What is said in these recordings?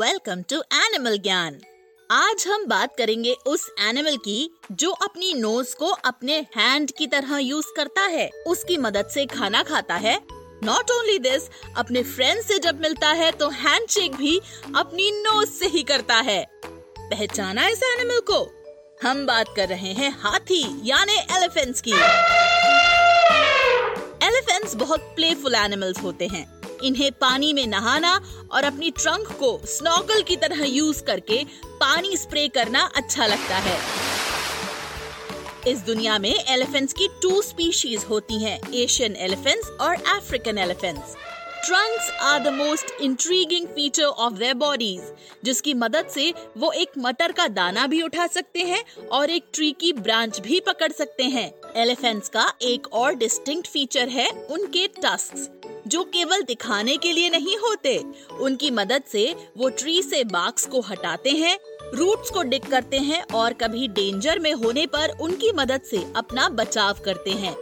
Welcome to animal ज्ञान आज हम बात करेंगे उस एनिमल की जो अपनी नोज़ को अपने हैंड की तरह यूज़ करता है। उसकी मदद से खाना खाता है। नॉट ओनली दिस अपने फ्रेंड से जब मिलता है तो हैंडशेक भी अपनी नोज़ से ही करता है। पहचाना इस एनिमल को। हम बात कर रहे हैं हाथी, यानी एलिफेंट्स की। एलिफेंट्स बहुत प्लेफुल एनिमल्स होते हैं। इन्हें पानी में नहाना और अपनी ट्रंक को स्नॉकल की तरह यूज़ करके पानी स्प्रे करना अच्छा लगता है। इस दुनिया में एलिफेंट्स की टू स्पीशीज होती हैं एशियन एलिफेंट्स और African elephants trunks are the most intriguing feature of their bodies जिसकी मदद से वो एक मटर का दाना भी उठा सकते हैं और एक ट्री की ब्रांच भी पकड़ सकते हैं। एलिफेंट्स का एक और डिस्टिंक्ट फीचर है उनके टस्क जो केवल दिखाने के लिए नहीं होते। उनकी मदद से वो ट्री से बाक्स को हटाते हैं रूट्स को डिक करते हैं और कभी डेंजर में होने पर उनकी मदद से अपना बचाव करते हैं।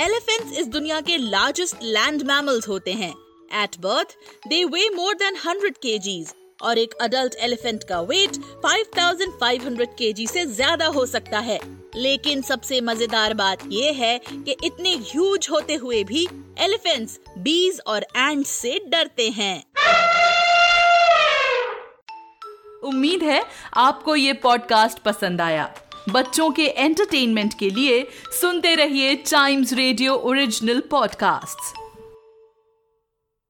एलिफेंट्स इस दुनिया के लार्जेस्ट लैंड मैमल्स होते हैं। At birth they weigh more than 100 KGs और एक अडल्ट एलिफेंट का वेट 5500 केजी से ज़्यादा हो सकता है। लेकिन सबसे मज़ेदार बात ये है कि इतने ह्यूज होते हुए भी एलिफेंट्स, बीज और एंट से डरते हैं। उम्मीद है आपको ये पॉडकास्ट पसंद आया। बच्चों के एंटरटेनमेंट के लिए सुनते रहिए टाइम्स रेडियो ओरिजिनल पॉडकास्ट्स